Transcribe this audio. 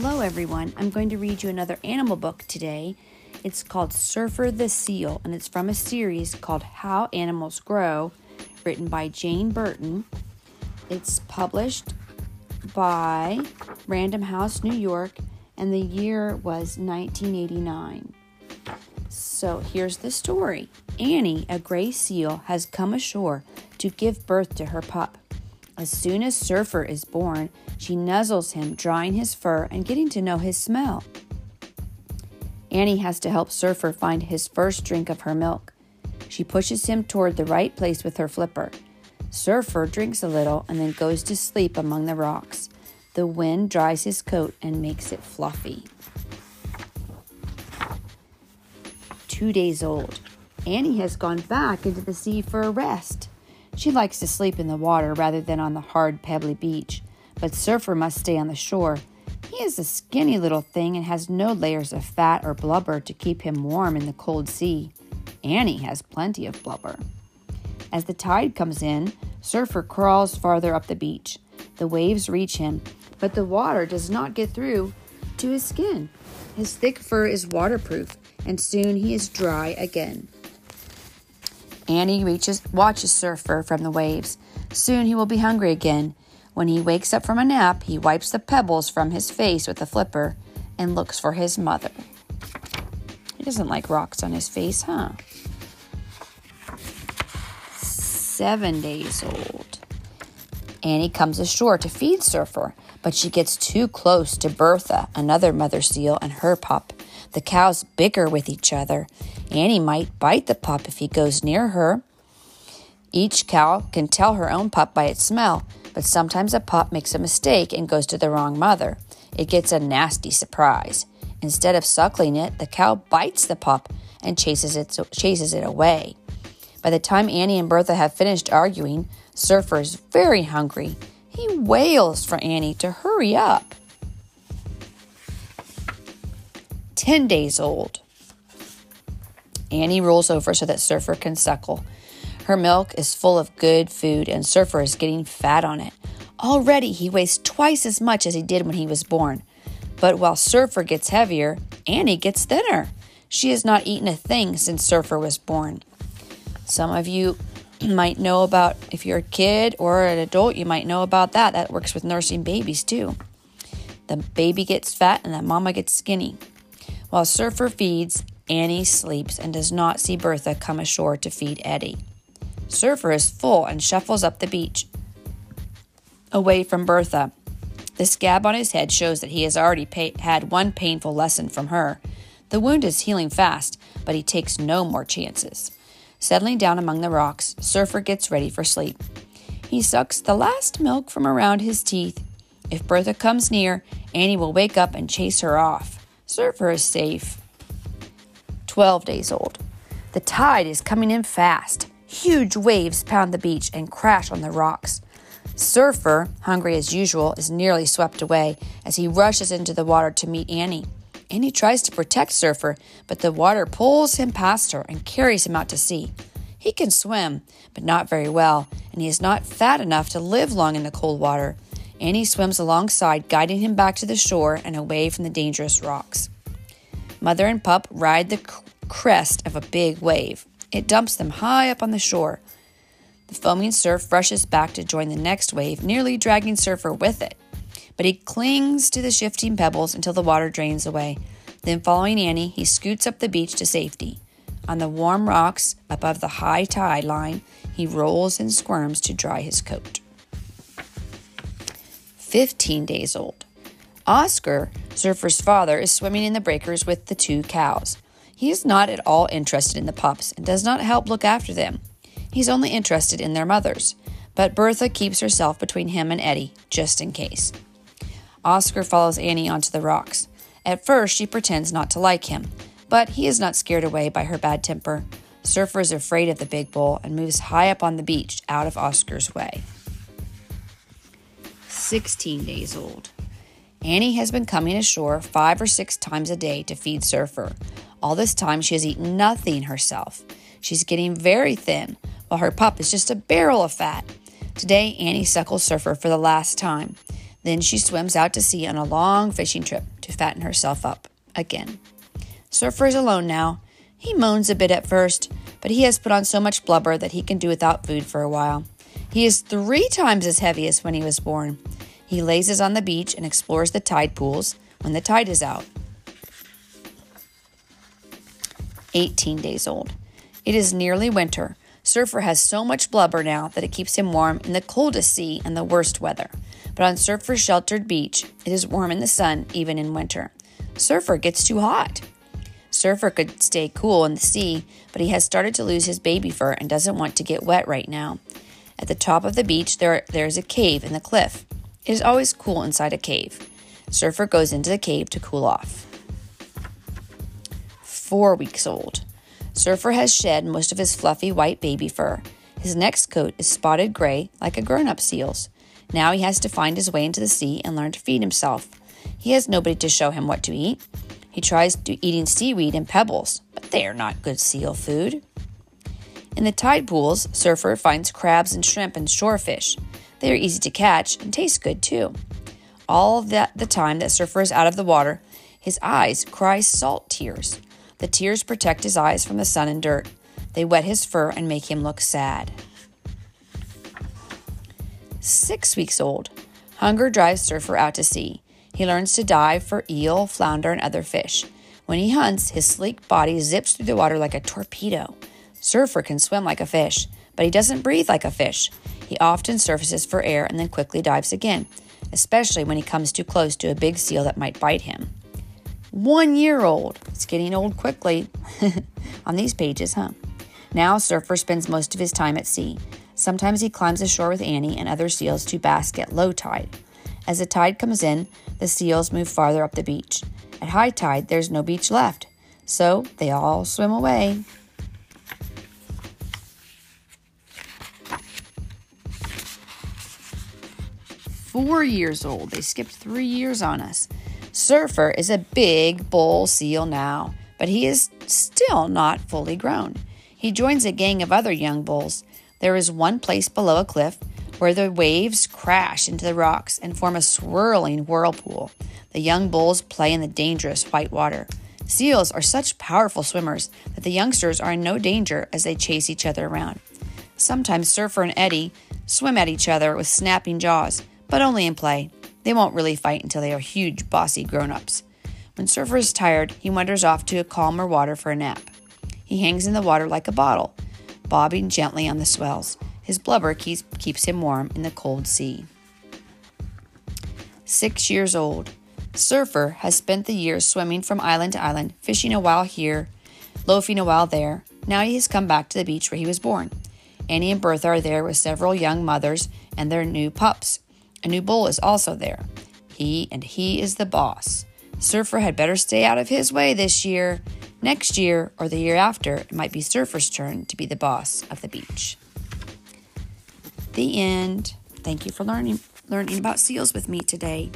Hello, everyone. I'm going to read you another animal book today. It's called Surfer the Seal, and it's from a series called How Animals Grow, written by Jane Burton. It's published by Random House, New York, and the year was 1989. So here's the story Annie, a gray seal, has come ashore to give birth to her pup. As soon as Surfer is born, she nuzzles him, drying his fur and getting to know his smell. Annie has to help Surfer find his first drink of her milk. She pushes him toward the right place with her flipper. Surfer drinks a little and then goes to sleep among the rocks. The wind dries his coat and makes it fluffy. Two days old. Annie has gone back into the sea for a rest. She likes to sleep in the water rather than on the hard, pebbly beach, but Surfer must stay on the shore. He is a skinny little thing and has no layers of fat or blubber to keep him warm in the cold sea. Annie has plenty of blubber. As the tide comes in, Surfer crawls farther up the beach. The waves reach him, but the water does not get through to his skin. His thick fur is waterproof, and soon he is dry again. Annie reaches, watches Surfer from the waves. Soon he will be hungry again. When he wakes up from a nap, he wipes the pebbles from his face with a flipper and looks for his mother. He doesn't like rocks on his face, huh? Seven days old. Annie comes ashore to feed Surfer, but she gets too close to Bertha, another mother seal, and her pup. The cows bicker with each other. Annie might bite the pup if he goes near her. Each cow can tell her own pup by its smell, but sometimes a pup makes a mistake and goes to the wrong mother. It gets a nasty surprise. Instead of suckling it, the cow bites the pup and chases it, chases it away. By the time Annie and Bertha have finished arguing, Surfer is very hungry. He wails for Annie to hurry up. 10 days old. Annie rolls over so that Surfer can suckle. Her milk is full of good food, and Surfer is getting fat on it. Already, he weighs twice as much as he did when he was born. But while Surfer gets heavier, Annie gets thinner. She has not eaten a thing since Surfer was born. Some of you might know about, if you're a kid or an adult, you might know about that. That works with nursing babies too. The baby gets fat and the mama gets skinny. While Surfer feeds, Annie sleeps and does not see Bertha come ashore to feed Eddie. Surfer is full and shuffles up the beach away from Bertha. The scab on his head shows that he has already had one painful lesson from her. The wound is healing fast, but he takes no more chances. Settling down among the rocks, Surfer gets ready for sleep. He sucks the last milk from around his teeth. If Bertha comes near, Annie will wake up and chase her off. Surfer is safe. 12 days old. The tide is coming in fast. Huge waves pound the beach and crash on the rocks. Surfer, hungry as usual, is nearly swept away as he rushes into the water to meet Annie. Annie tries to protect Surfer, but the water pulls him past her and carries him out to sea. He can swim, but not very well, and he is not fat enough to live long in the cold water. Annie swims alongside, guiding him back to the shore and away from the dangerous rocks. Mother and pup ride the crest of a big wave. It dumps them high up on the shore. The foaming surf rushes back to join the next wave, nearly dragging Surfer with it. But he clings to the shifting pebbles until the water drains away. Then, following Annie, he scoots up the beach to safety. On the warm rocks above the high tide line, he rolls and squirms to dry his coat. 15 days old. Oscar, Surfer's father, is swimming in the breakers with the two cows. He is not at all interested in the pups and does not help look after them. He's only interested in their mothers. But Bertha keeps herself between him and Eddie, just in case. Oscar follows Annie onto the rocks. At first, she pretends not to like him, but he is not scared away by her bad temper. Surfer is afraid of the big bull and moves high up on the beach out of Oscar's way. 16 days old. Annie has been coming ashore five or six times a day to feed Surfer. All this time, she has eaten nothing herself. She's getting very thin, while her pup is just a barrel of fat. Today, Annie suckles Surfer for the last time. Then she swims out to sea on a long fishing trip to fatten herself up again. Surfer is alone now. He moans a bit at first, but he has put on so much blubber that he can do without food for a while. He is three times as heavy as when he was born. He lazes on the beach and explores the tide pools when the tide is out. 18 days old. It is nearly winter. Surfer has so much blubber now that it keeps him warm in the coldest sea and the worst weather. But on Surfer's sheltered beach, it is warm in the sun even in winter. Surfer gets too hot. Surfer could stay cool in the sea, but he has started to lose his baby fur and doesn't want to get wet right now. At the top of the beach, there, there is a cave in the cliff. It is always cool inside a cave. Surfer goes into the cave to cool off. Four weeks old. Surfer has shed most of his fluffy white baby fur. His next coat is spotted gray, like a grown up seal's. Now he has to find his way into the sea and learn to feed himself. He has nobody to show him what to eat. He tries eating seaweed and pebbles, but they are not good seal food. In the tide pools, Surfer finds crabs and shrimp and shorefish. They are easy to catch and taste good too. All that the time that Surfer is out of the water, his eyes cry salt tears. The tears protect his eyes from the sun and dirt. They wet his fur and make him look sad. Six weeks old, hunger drives Surfer out to sea. He learns to dive for eel, flounder, and other fish. When he hunts, his sleek body zips through the water like a torpedo. Surfer can swim like a fish, but he doesn't breathe like a fish. He often surfaces for air and then quickly dives again, especially when he comes too close to a big seal that might bite him. One year old. It's getting old quickly on these pages, huh? Now, Surfer spends most of his time at sea. Sometimes he climbs ashore with Annie and other seals to bask at low tide. As the tide comes in, the seals move farther up the beach. At high tide, there's no beach left, so they all swim away. Four years old. They skipped three years on us. Surfer is a big bull seal now, but he is still not fully grown. He joins a gang of other young bulls. There is one place below a cliff where the waves crash into the rocks and form a swirling whirlpool. The young bulls play in the dangerous white water. Seals are such powerful swimmers that the youngsters are in no danger as they chase each other around. Sometimes Surfer and Eddie swim at each other with snapping jaws, but only in play. They won't really fight until they are huge, bossy grown ups. When Surfer is tired, he wanders off to a calmer water for a nap. He hangs in the water like a bottle, bobbing gently on the swells. His blubber keeps, keeps him warm in the cold sea. Six years old. Surfer has spent the years swimming from island to island, fishing a while here, loafing a while there. Now he has come back to the beach where he was born. Annie and Bertha are there with several young mothers and their new pups. A new bull is also there. He and he is the boss. Surfer had better stay out of his way this year. Next year or the year after, it might be Surfer's turn to be the boss of the beach. The end. Thank you for learning learning about seals with me today.